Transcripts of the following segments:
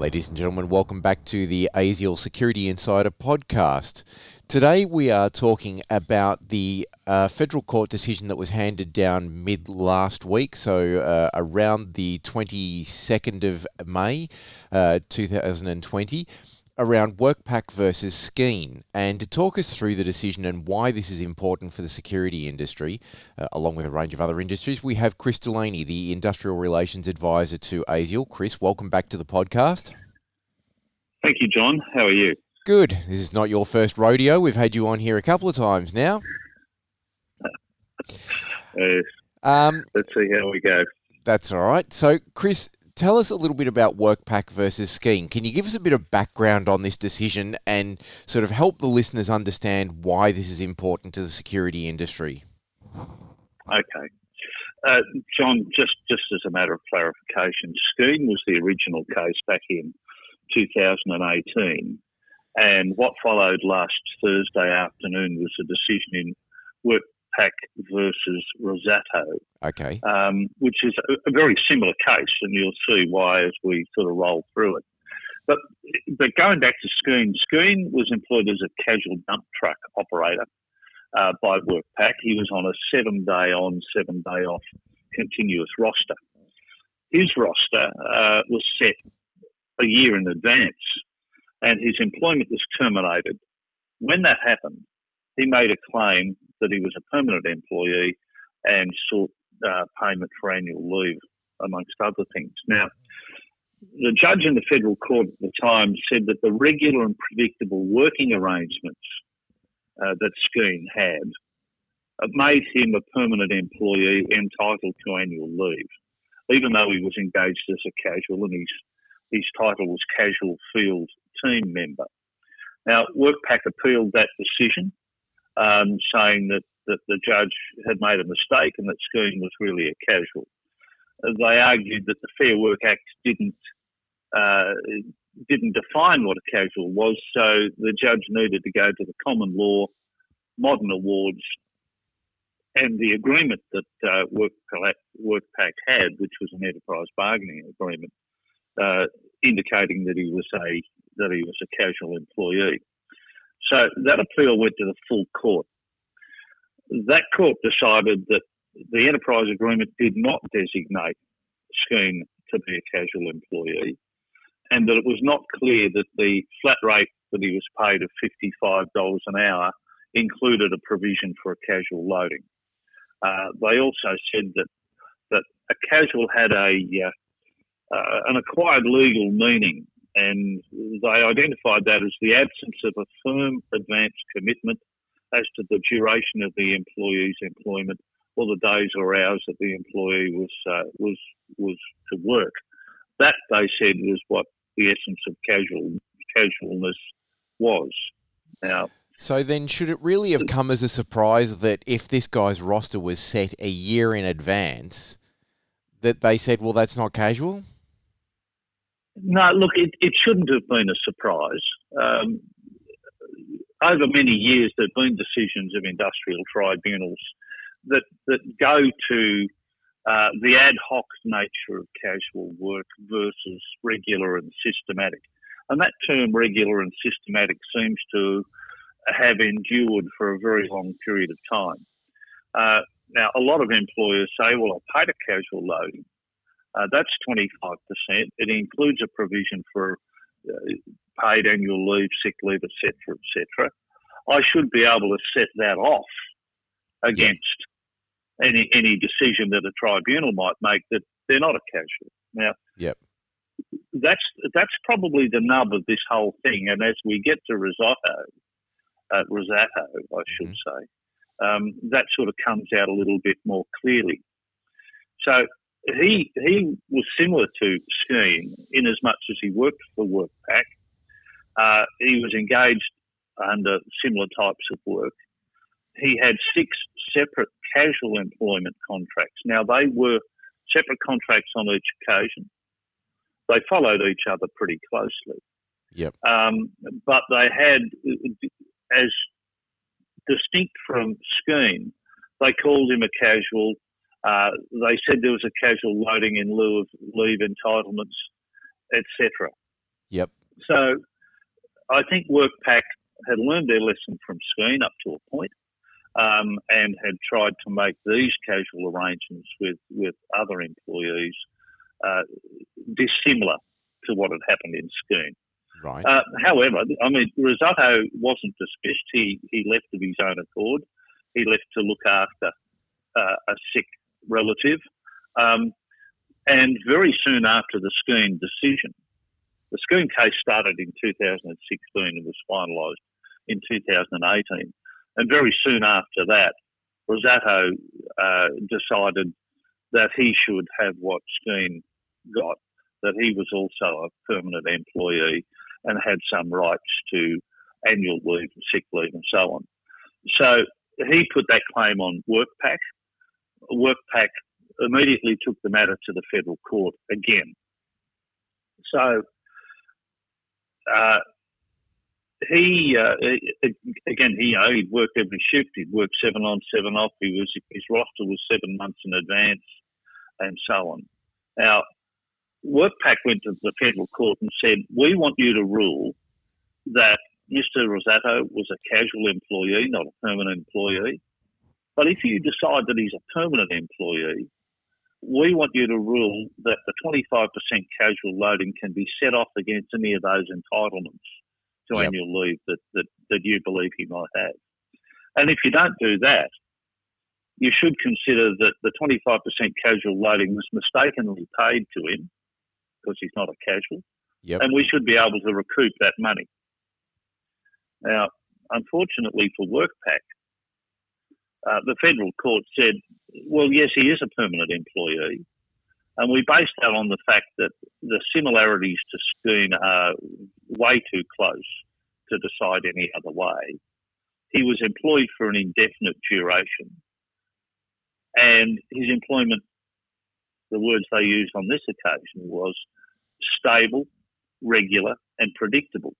Ladies and gentlemen, welcome back to the ASIAL Security Insider podcast. Today we are talking about the uh, federal court decision that was handed down mid last week, so uh, around the 22nd of May uh, 2020 around WorkPac versus Skene. And to talk us through the decision and why this is important for the security industry, uh, along with a range of other industries, we have Chris Delaney, the Industrial Relations Advisor to ASIAL. Chris, welcome back to the podcast. Thank you, John. How are you? Good. This is not your first rodeo. We've had you on here a couple of times now. um, let's see how we go. That's all right. So, Chris, tell us a little bit about WorkPac versus Skene. Can you give us a bit of background on this decision and sort of help the listeners understand why this is important to the security industry? Okay. Uh, John, just, just as a matter of clarification, Skene was the original case back in 2018. And what followed last Thursday afternoon was a decision in Work Pac versus Rossato. Okay. Um, which is a, a, very similar case, and you'll see why as we sort of roll through it. But, but going back to Skene, Skene was employed as a casual dump truck operator uh, by WorkPac. He was on a seven day on, seven day off continuous roster. His roster uh, was set a year in advance, and his employment was terminated. When that happened, he made a claim that he was a permanent employee and sought uh, payment for annual leave, amongst other things. Now, the judge in the federal court at the time said that the regular and predictable working arrangements uh, that Skene had uh, made him a permanent employee entitled to annual leave, even though he was engaged as a casual and his, his title was casual field team member. Now, WorkPac appealed that decision um, saying that, that the judge had made a mistake and that Skene was really a casual. They argued that the Fair Work Act didn't uh, didn't define what a casual was, so the judge needed to go to the common law, modern awards, and the agreement that uh, WorkPac had, which was an enterprise bargaining agreement, uh, indicating that he was a that he was a casual employee. So that appeal went to the full court. That court decided that the enterprise agreement did not designate Skene to be a casual employee and that it was not clear that the flat rate that he was paid of $55 an hour included a provision for a casual loading. Uh, they also said that that a casual had a uh, uh, an acquired legal meaning and they identified that as the absence of a firm advance commitment as to the duration of the employee's employment or the days or hours that the employee was uh, was was to work. That they said was what the essence of casual casualness was. Now, so then, should it really have come as a surprise that if this guy's roster was set a year in advance, that they said, "Well, that's not casual"? No, look, it, it shouldn't have been a surprise. Um, over many years, there have been decisions of industrial tribunals that, that go to uh, the ad hoc nature of casual work versus regular and systematic. And that term, regular and systematic, seems to have endured for a very long period of time. Uh, now, a lot of employers say, well, I paid a casual loading. Uh, that's 25%. It includes a provision for uh, paid annual leave, sick leave, etc., etc. I should be able to set that off against any any decision that a tribunal might make that they're not a casual. Now, yep. that's that's probably the nub of this whole thing. And as we get to risotto, uh, Rossato, I should mm-hmm. say, um, that sort of comes out a little bit more clearly. So he he was similar to Skene in as much as he worked for WorkPac. Uh, he was engaged under similar types of work. He had six separate casual employment contracts. Now they were separate contracts on each occasion. They followed each other pretty closely. Yep. Um, but they had, as distinct from Skene, they called him a casual uh, they said there was a casual loading in lieu of leave entitlements, etc. Yep. So I think WorkPac had learned their lesson from Skene up to a point, um, and had tried to make these casual arrangements with, with other employees uh, dissimilar to what had happened in Skene. Right. Uh, however, I mean, Risotto wasn't dismissed. He, he left of his own accord. He left to look after uh, a sick relative. Um, and very soon after the Skene decision, the Skene case started in 2016 and was finalised in 2018. And very soon after that, Rossato uh, decided that he should have what Skene got, that he was also a permanent employee and had some rights to annual leave, sick leave, and so on. So he put that claim on WorkPac. WorkPac immediately took the matter to the federal court again. So uh, he uh, again he you know he'd worked every shift. He'd worked seven on seven off. He was his roster was seven months in advance and so on. Now workpac went to the federal court and said we want you to rule that mr rossato was a casual employee not a permanent employee but if you decide that he's a permanent employee we want you to rule that the 25% casual loading can be set off against any of those entitlements to yep. annual leave that, that, that you believe he might have. And if you don't do that, you should consider that the 25% casual loading was mistakenly paid to him because he's not a casual. Yep. And we should be able to recoup that money. Now, unfortunately for WorkPac, uh, the federal court said, well, yes, he is a permanent employee. And we based that on the fact that the similarities to Skene are way too close to decide any other way. He was employed for an indefinite duration. And his employment, the words they used on this occasion was stable, regular, and predictable.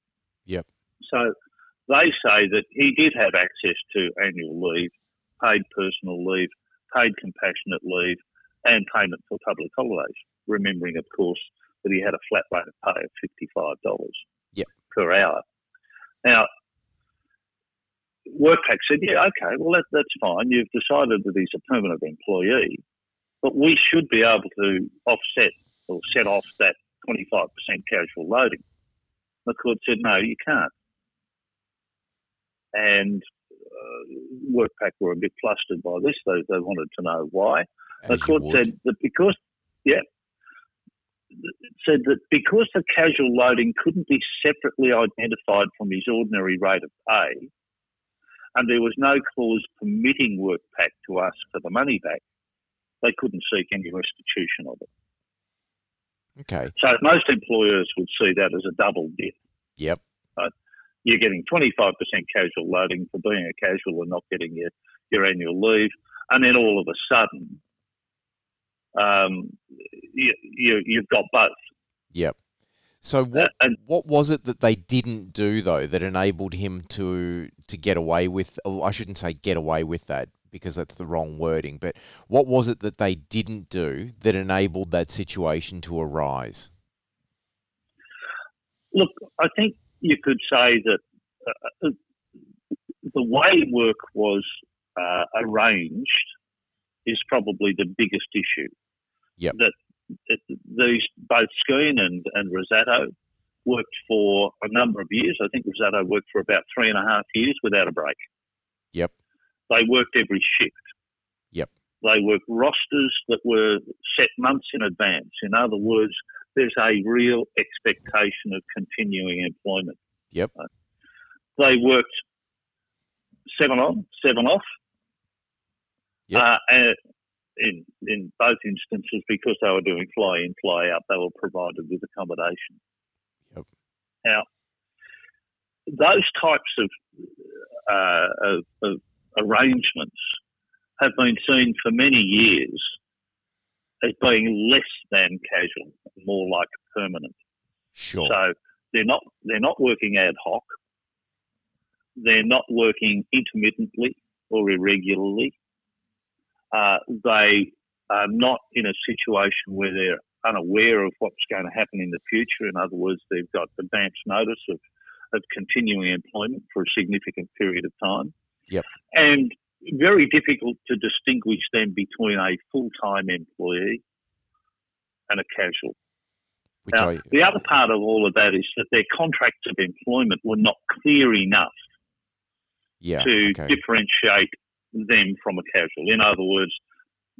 Yep. So they say that he did have access to annual leave paid personal leave, paid compassionate leave, and payment for public holidays. Remembering, of course, that he had a flat rate of pay of fifty-five dollars yep. per hour. Now, WorkPac said, "Yeah, okay, well that, that's fine. You've decided that he's a permanent employee, but we should be able to offset or set off that twenty-five percent casual loading." The court said, "No, you can't." And Uh, WorkPac were a bit flustered by this. They, they wanted to know why. As the court said that because, yeah, said that because the casual loading couldn't be separately identified from his ordinary rate of pay, and there was no clause permitting WorkPac to ask for the money back, they couldn't seek any restitution of it. Okay. So most employers would see that as a double dip. Yep you're getting 25% casual loading for being a casual and not getting your, your annual leave. And then all of a sudden, um, you, you, you've got both. Yep. So what uh, and, what was it that they didn't do though that enabled him to to get away with? Oh, I shouldn't say get away with that because that's the wrong wording. But what was it that they didn't do that enabled that situation to arise? Look, I think you could say that uh, uh, the way work was uh, arranged is probably the biggest issue. Yep. That these both Skene and, and Rossato worked for a number of years. I think Rossato worked for about three and a half years without a break. Yep. They worked every shift. Yep. They worked rosters that were set months in advance. In other words, there's a real expectation of continuing employment. Yep. Uh, they worked seven on, seven off. Yep. Uh, in in both instances, because they were doing fly in, fly out, they were provided with accommodation. Yep. Now, those types of, uh, of, of arrangements have been seen for many years as being less than casual, more like permanent. Sure. So they're not they're not working ad hoc. They're not working intermittently or irregularly. Uh, they are not in a situation where they're unaware of what's going to happen in the future. In other words, they've got advance notice of, of continuing employment for a significant period of time. Yep. And very difficult to distinguish them between a full time employee and a casual. Which Now, I, the other part of all of that is that their contracts of employment were not clear enough yeah, to okay. differentiate them from a casual. In other words,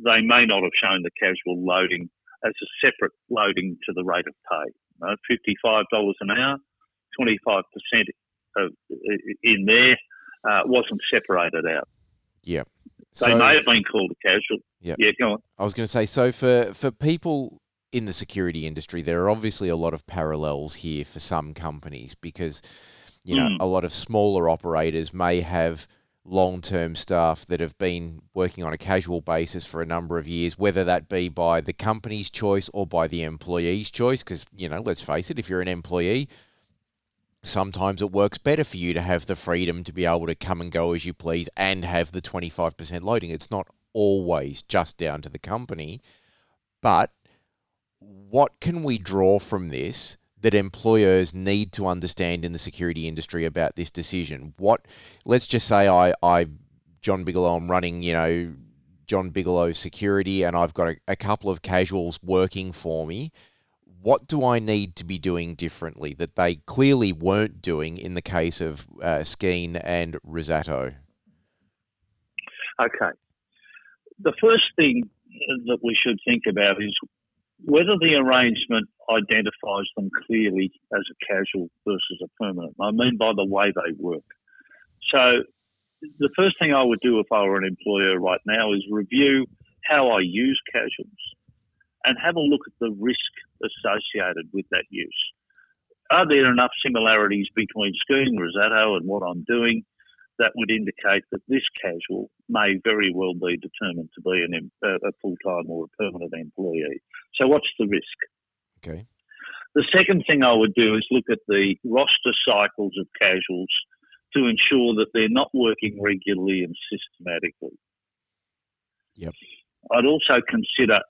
they may not have shown the casual loading as a separate loading to the rate of pay. Uh, $55 an hour, 25% of, in there uh, wasn't separated out. Yeah. They may have been called a casual. Yeah. Yeah, go on. I was going to say, so for, for people in the security industry, there are obviously a lot of parallels here for some companies because, you know, Mm. a lot of smaller operators may have long term staff that have been working on a casual basis for a number of years, whether that be by the company's choice or by the employee's choice. Because, you know, let's face it, if you're an employee, sometimes it works better for you to have the freedom to be able to come and go as you please and have the 25% loading. It's not always just down to the company. But what can we draw from this that employers need to understand in the security industry about this decision? What let's just say I, I John Bigelow, I'm running, you know, John Bigelow security and I've got a, a couple of casuals working for me. What do I need to be doing differently that they clearly weren't doing in the case of uh, Skene and Rossato? Okay. The first thing that we should think about is whether the arrangement identifies them clearly as a casual versus a permanent. I mean by the way they work. So, the first thing I would do if I were an employer right now is review how I use casuals and have a look at the risk associated with that use. Are there enough similarities between Skene, Rossato, and what I'm doing that would indicate that this casual may very well be determined to be an, a a full-time or a permanent employee. So what's the risk? Okay. The second thing I would do is look at the roster cycles of casuals to ensure that they're not working regularly and systematically. Yep. I'd also consider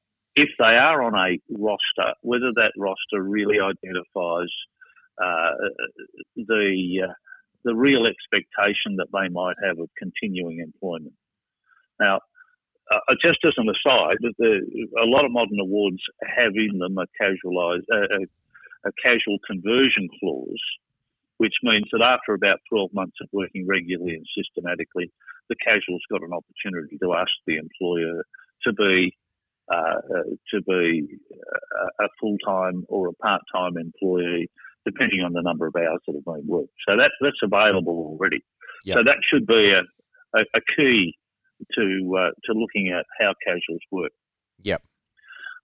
if they are on a roster, whether that roster really identifies uh, the uh, the real expectation that they might have of continuing employment. Now, uh, just as an aside, the, a lot of modern awards have in them a casualised, uh, a, a casual conversion clause, which means that after about 12 months of working regularly and systematically, the casual's got an opportunity to ask the employer to be uh, uh, to be a, a full-time or a part-time employee, depending on the number of hours that have been worked. So that that's available already. Yep. So that should be a, a, a key to uh, to looking at how casuals work. Yep.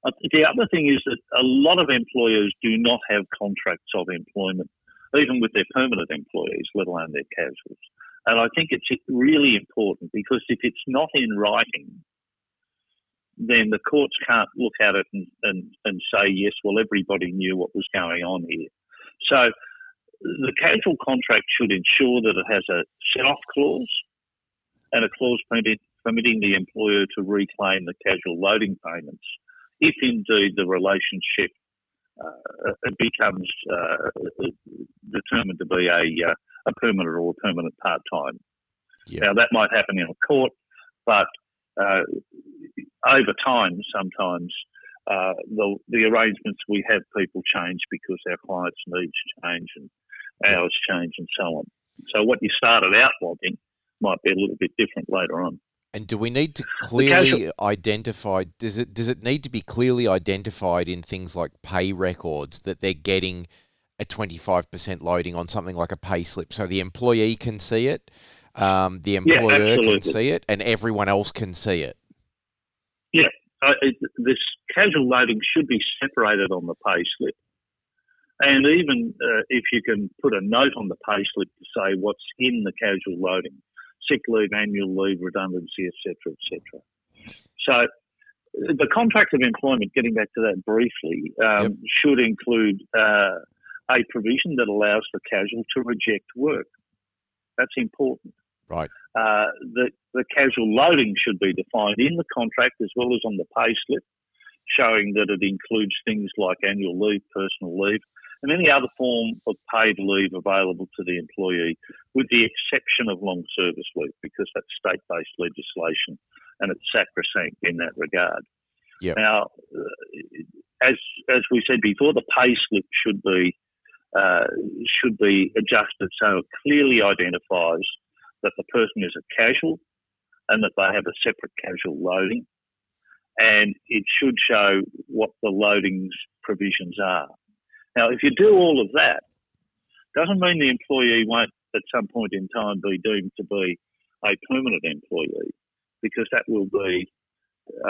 Uh, The other thing is that a lot of employers do not have contracts of employment, even with their permanent employees, let alone their casuals. And I think it's really important because if it's not in writing, then the courts can't look at it and, and, and say, yes, well, everybody knew what was going on here. So the casual contract should ensure that it has a set off clause and a clause permitting, permitting the employer to reclaim the casual loading payments if indeed the relationship uh, becomes uh, determined to be a, uh, a permanent or a permanent part time. Yeah. Now, that might happen in a court, but uh, over time, sometimes uh, the, the arrangements we have people change because our clients' needs change and ours change and so on. So, what you started out wanting might be a little bit different later on. And do we need to clearly casual- identify? Does it does it need to be clearly identified in things like pay records that they're getting a twenty five percent loading on something like a pay slip, so the employee can see it, um, the employer can see it, and everyone else can see it. Uh, it, this casual loading should be separated on the pay slip. And even uh, if you can put a note on the pay slip to say what's in the casual loading, sick leave, annual leave, redundancy, etc., etc. So uh, the contract of employment, getting back to that briefly, um, should include uh, a provision that allows the casual to reject work. That's important. Right. Uh, the, the casual loading should be defined in the contract as well as on the pay slip. showing that it includes things like annual leave, personal leave, and any other form of paid leave available to the employee, with the exception of long service leave, because that's state based legislation and it's sacrosanct in that regard. Yep. Now, as as we said before, the pay slip should be uh, should be adjusted so it clearly identifies that the person is a casual and that they have a separate casual loading, and it should show what the loadings provisions are. Now, if you do all of that, doesn't mean the employee won't at some point in time be deemed to be a permanent employee, because that will be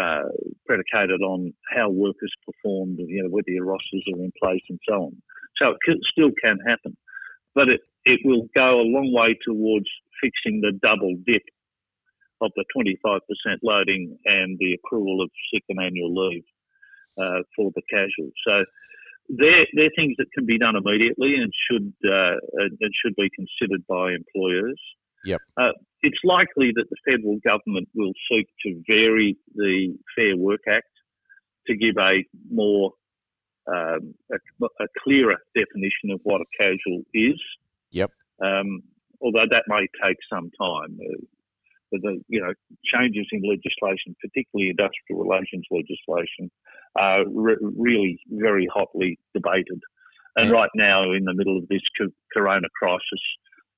uh, predicated on how workers performed, you know, whether your rosters are in place and so on. So it still can happen, but it, it will go a long way towards fixing the double dip of the 25% loading and the accrual of sick and annual leave uh, for the casual. So they're, they're things that can be done immediately and should uh, and should be considered by employers. Yep. Uh, it's likely that the federal government will seek to vary the Fair Work Act to give a more um, a, a, clearer definition of what a casual is. Yep. Um, although that may take some time. Uh, the you know changes in legislation, particularly industrial relations legislation, are re- really very hotly debated. And right now, in the middle of this co- corona crisis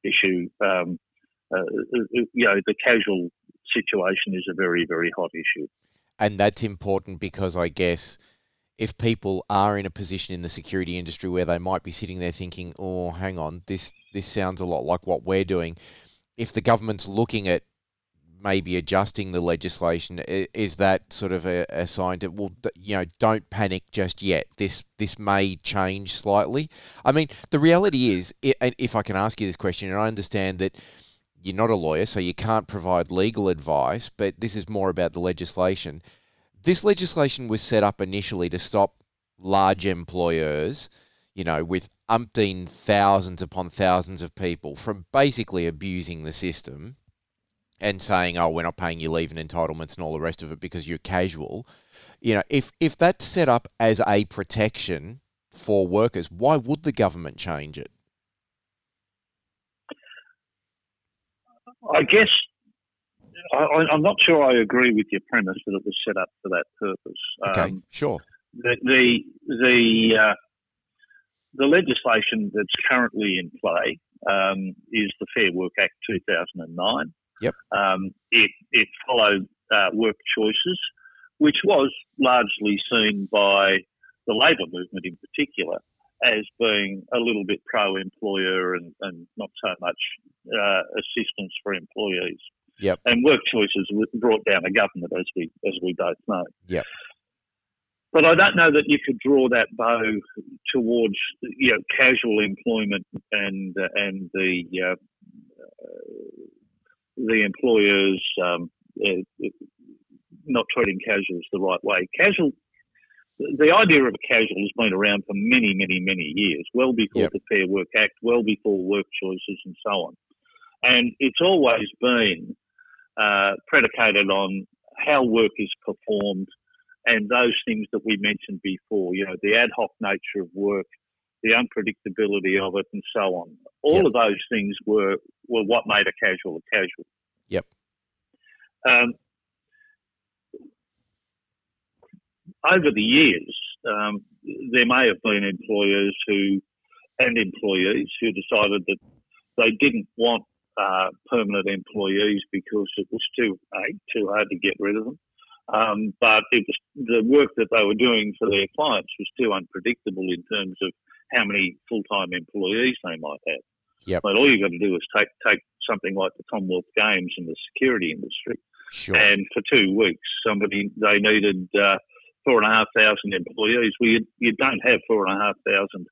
issue, um, uh, uh, uh, you know, the casual situation is a very, very hot issue. And that's important because I guess if people are in a position in the security industry where they might be sitting there thinking, "Oh, hang on, this this sounds a lot like what we're doing," if the government's looking at maybe adjusting the legislation, is that sort of a, a sign to well, you know, don't panic just yet. This this may change slightly. I mean, the reality is, if I can ask you this question, and I understand that you're not a lawyer, so you can't provide legal advice, but this is more about the legislation. This legislation was set up initially to stop large employers, you know, with umpteen thousands upon thousands of people from basically abusing the system and saying, "Oh, we're not paying you leave and entitlements and all the rest of it because you're casual." You know, if if that's set up as a protection for workers, why would the government change it? I guess I, am not sure I agree with your premise that it was set up for that purpose. Okay, um, sure. The the the, uh, the, legislation that's currently in play um, is the Fair Work Act 2009. Yep. Um, it it followed uh, work choices, which was largely seen by the labour movement in particular as being a little bit pro-employer and, and not so much uh, assistance for employees. Yep. And work choices brought down a government, as we as we both know. Yep. But I don't know that you could draw that bow towards you know casual employment and uh, and the uh, the employers um, uh, not treating casuals the right way. Casual the idea of a casual has been around for many, many, many years, well before yep. the Fair Work Act, well before work choices and so on. And it's always been uh, predicated on how work is performed and those things that we mentioned before, you know, the ad hoc nature of work, the unpredictability of it, and so on. All yep. of those things were, were what made a casual a casual. Yep. Um, over the years, um, there may have been employers who and employees who decided that they didn't want uh, permanent employees because it was too uh, too hard to get rid of them. Um, but it was the work that they were doing for their clients was too unpredictable in terms of how many full time employees they might have. Yep. But all you've got to do is take take something like the Commonwealth Games in the security industry, sure. and for two weeks, somebody they needed uh, four and a half thousand employees. Well, you, you don't have four and a half thousand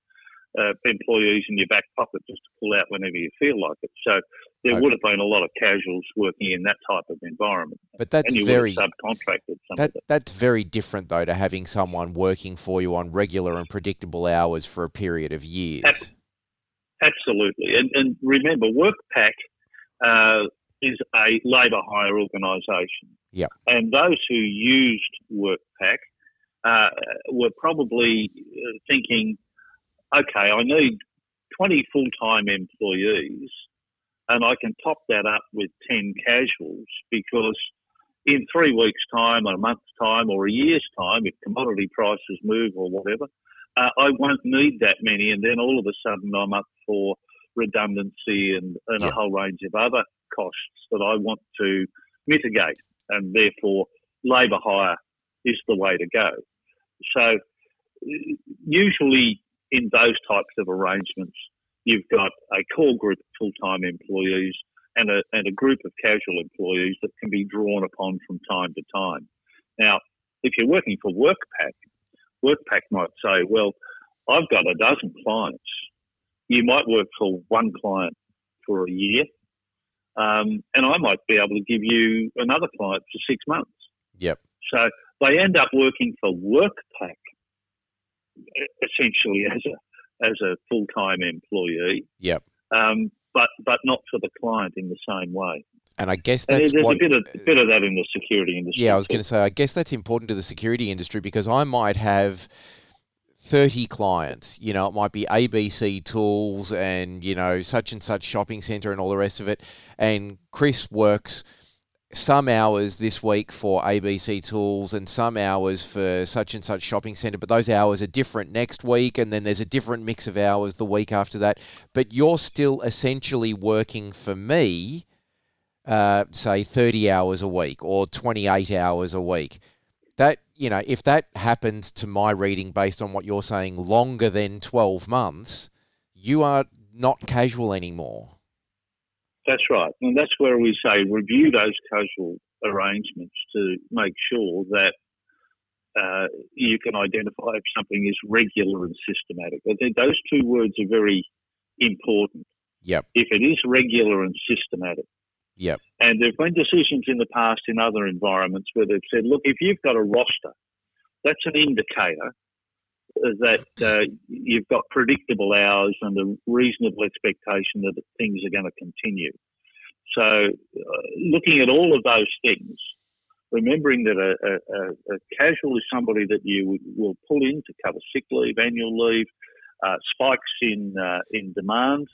uh, employees in your back pocket just to pull out whenever you feel like it. So there okay. would have been a lot of casuals working in that type of environment. But that's very subcontracted. that, That's very different though to having someone working for you on regular and predictable hours for a period of years. Absolutely, and, and remember, WorkPac uh, is a labour hire organisation. Yeah. And those who used WorkPac uh, were probably uh, thinking, okay, I need 20 full time employees and I can top that up with 10 casuals because in three weeks' time, or a month's time, or a year's time, if commodity prices move or whatever, uh, I won't need that many. And then all of a sudden, I'm up for redundancy and, and yeah. a whole range of other costs that I want to mitigate. And therefore, labour hire is the way to go. So, usually in those types of arrangements, you've got a core group of full time employees and a, and a group of casual employees that can be drawn upon from time to time. Now, if you're working for WorkPac, WorkPac might say, well, I've got a dozen clients. You might work for one client for a year, um, and I might be able to give you another client for six months. Yep. So they end up working for WorkPac essentially as a as a full time employee. Yep. Um, but but not for the client in the same way. And I guess that's there's what, a bit of a bit of that in the security industry. Yeah, I was going to say I guess that's important to the security industry because I might have 30 clients. You know, it might be ABC Tools and, you know, such and such shopping center and all the rest of it. And Chris works some hours this week for ABC Tools and some hours for such and such shopping center, but those hours are different next week, and then there's a different mix of hours the week after that. But you're still essentially working for me, uh, say 30 hours a week or 28 hours a week. That, you know, if that happens to my reading based on what you're saying longer than 12 months, you are not casual anymore. That's right. And that's where we say review those casual arrangements to make sure that uh, you can identify if something is regular and systematic. I think those two words are very important. Yep. If it is regular and systematic. Yep. And there have been decisions in the past in other environments where they've said, look, if you've got a roster, that's an indicator that uh, you've got predictable hours and a reasonable expectation that things are going to continue. So, uh, looking at all of those things, remembering that a, a, a, casual is somebody that you will pull in to cover sick leave, annual leave, uh, spikes in uh, in demand,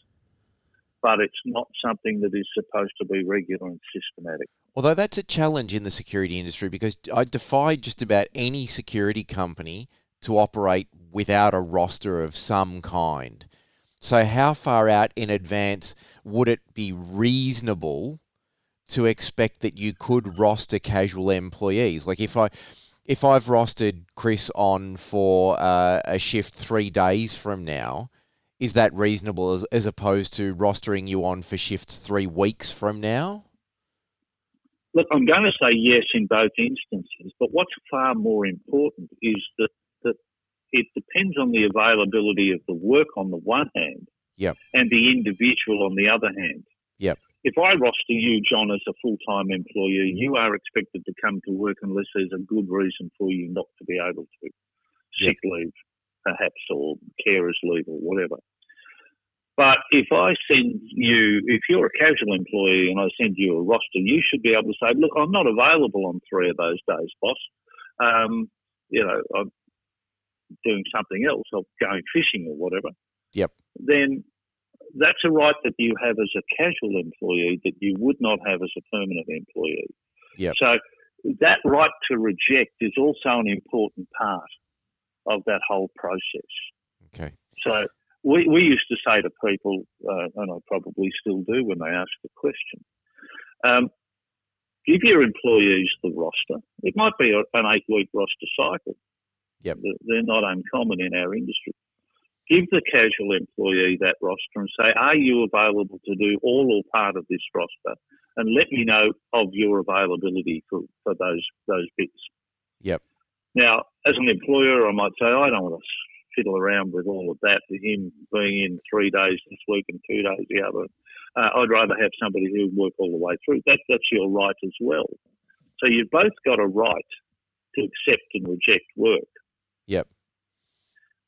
but it's not something that is supposed to be regular and systematic. Although that's a challenge in the security industry because I defy just about any security company to operate without a roster of some kind. So, how far out in advance would it be reasonable to expect that you could roster casual employees? Like, if I if I've rostered Chris on for uh, a shift three days from now, is that reasonable as, as opposed to rostering you on for shifts three weeks from now? Look, I'm going to say yes in both instances, but what's far more important is that it depends on the availability of the work on the one hand yep. and the individual on the other hand. Yep. If I roster you, John, as a full time employee, you are expected to come to work unless there's a good reason for you not to be able to. Sick yep. leave, perhaps, or carer's leave, or whatever. But if I send you, if you're a casual employee and I send you a roster, you should be able to say, look, I'm not available on three of those days, boss. Um, you know, I'm, doing something else or going fishing or whatever, yep. then that's a right that you have as a casual employee that you would not have as a permanent employee. Yep. So that right to reject is also an important part of that whole process. Okay. So we, we used to say to people, uh, and I probably still do when they ask the question, um, give your employees the roster. It might be an eight week roster cycle. Yep. They're not uncommon in our industry. Give the casual employee that roster and say, are you available to do all or part of this roster? And let me know of your availability for, for those those bits. Yep. Now, as an employer, I might say, I don't want to fiddle around with all of that, with him being in three days this week and two days the other. Uh, I'd rather have somebody who work all the way through. That, that's your right as well. So you've both got a right to accept and reject work. Yep.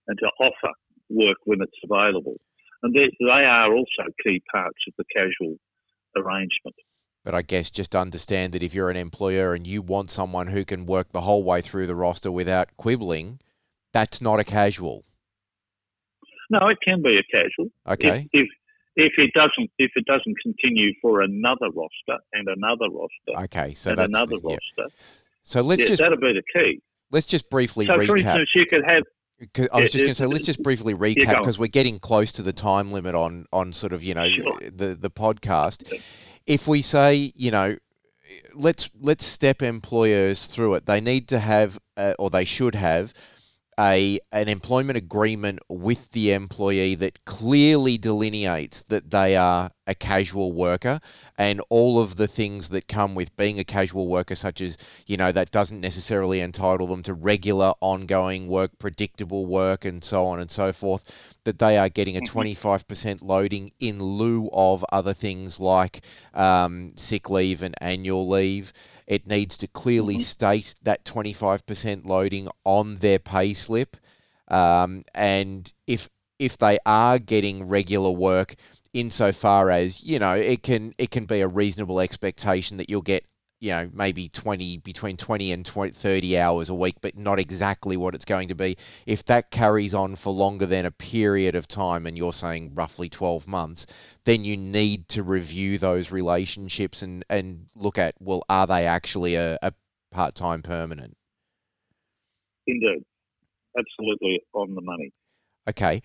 And to offer work when it's available. And they, they are also key parts of the casual arrangement. But I guess just understand that if you're an employer and you want someone who can work the whole way through the roster without quibbling, that's not a casual. No, it can be a casual. Okay. If, if if it doesn't if it doesn't continue for another roster and another roster Okay, so and that's another yeah. roster, So let's yeah, just that'll be the key. Let's just briefly So, recap. instance, you could have I was just going to say, let's just briefly recap because we're getting close to the time limit on on sort of you know Sure. the the podcast. If we say you know, let's let's step employers through it. They need to have, uh, or they should have, a an employment agreement with the employee that clearly delineates that they are a casual worker. And all of the things that come with being a casual worker such as you know that doesn't necessarily entitle them to regular ongoing work predictable work and so on and so forth that they are getting a 25% loading in lieu of other things like um, sick leave and annual leave it needs to clearly Mhm. state that 25% loading on their pay slip. Um, and if if they are getting regular work, insofar as you know, it can it can be a reasonable expectation that you'll get you know maybe 20 between 20 and 20, 30 hours a week but not exactly what it's going to be. If that carries on for longer than a period of time and you're saying roughly 12 months then you need to review those relationships and, and look at well are they actually a, a part-time permanent? Indeed. Absolutely on the money. okay.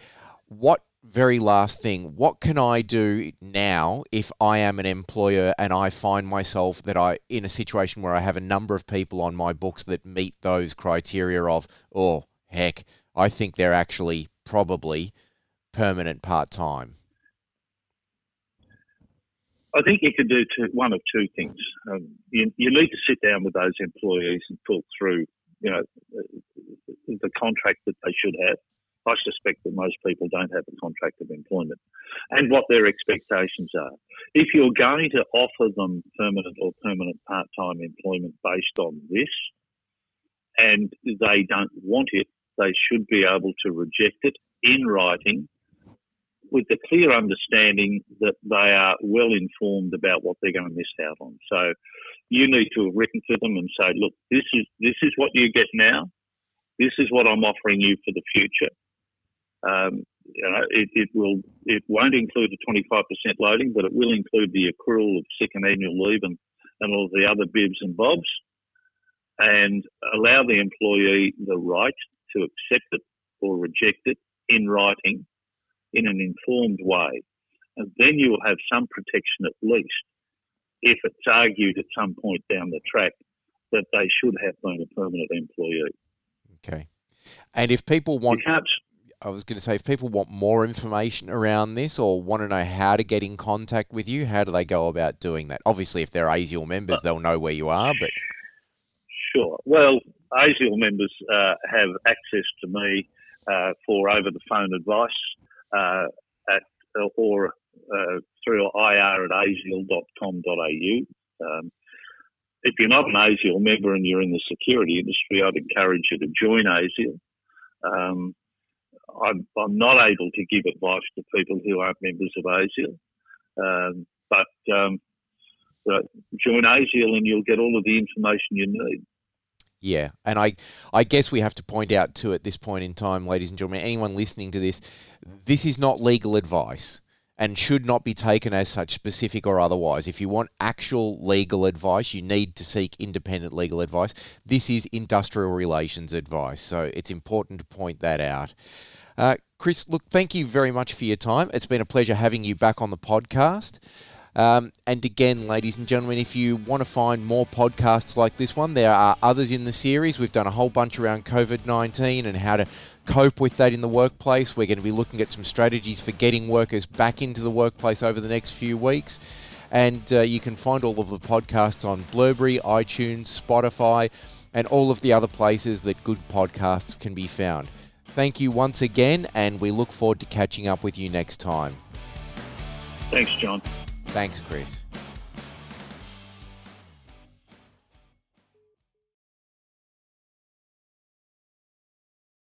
What very last thing what can i do now if i am an employer and i find myself that i in a situation where i have a number of people on my books that meet those criteria of oh heck i think they're actually probably permanent part-time I think you can do two, one of two things. Um, you, you need to sit down with those employees and talk through, you know, the contract that they should have. I suspect that most people don't have a contract of employment what their expectations are. If you're going to offer them permanent or permanent part time employment based on this and they don't want it, they should be able to reject it in writing with the clear understanding that they are well informed about what they're going to miss out on. So you need to have written to them and say, look, this is this is what you get now. This is what I'm offering you for the future. Um, you know, it, it will it won't include a 25% loading, but it will include the accrual of sick and annual leave and, and all the other bibs and bobs, and allow the employee the right to accept it or reject it in writing in an informed way. And then you will have some protection at least if it's argued at some point down the track that they should have been a permanent employee. okay and if people want You can't, I was going to say, if people want more information around this or want to know how to get in contact with you, how do they go about doing that? Obviously, if they're ASIAL members, they'll know where you are, but Sure. Well, ASIAL members uh, have access to me uh, for over the phone advice uh, at or uh, through ir at asial.com.au. Um, if you're not an ASIAL member and you're in the security industry, I'd encourage you to join ASIAL. Um, I'm, I'm not able to give advice to people who aren't members of ASIAL, um, but, um, but join ASIAL and you'll get all of the information you need. yeah. And I, I guess we have to point out too at this point in time, ladies and gentlemen, anyone listening to this, this is not legal advice and should not be taken as such specific or otherwise. If you want actual legal advice, you need to seek independent legal advice. This is industrial relations advice, so it's important to point that out. Uh, Chris, look, thank you very much for your time. It's been a pleasure having you back on the podcast. Um, and again, ladies and gentlemen, if you want to find more podcasts like this one, there are others in the series. We've done a whole bunch around COVID 19 and how to cope with that in the workplace. We're going to be looking at some strategies for getting workers back into the workplace over the next few weeks. And uh, you can find all of the podcasts on Blubrry, iTunes, Spotify, and all of the other places that good podcasts can be found. Thank you once again, and we look forward to catching up with you next time. Thanks, John. Thanks, Chris.